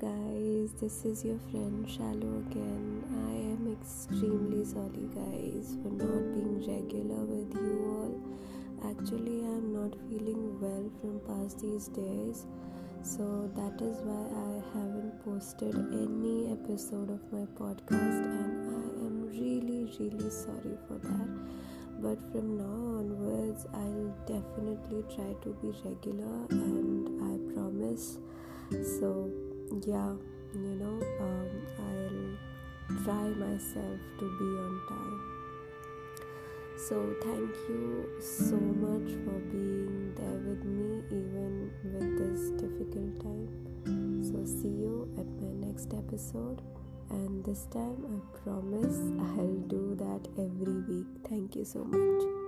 this is your friend Shallow again. I am extremely sorry, guys, for not being regular with you all. Actually, I'm not feeling well from past these days, so that is why I haven't posted any episode of my podcast, and I am really, really sorry for that. But from now onwards, I'll definitely try to be regular, and I promise. So, yeah you know um, i'll try myself to be on time. So thank you so much for being there with me even with this difficult time. So see you at my next episode. And this time i promise i'll do that every week. Thank you so much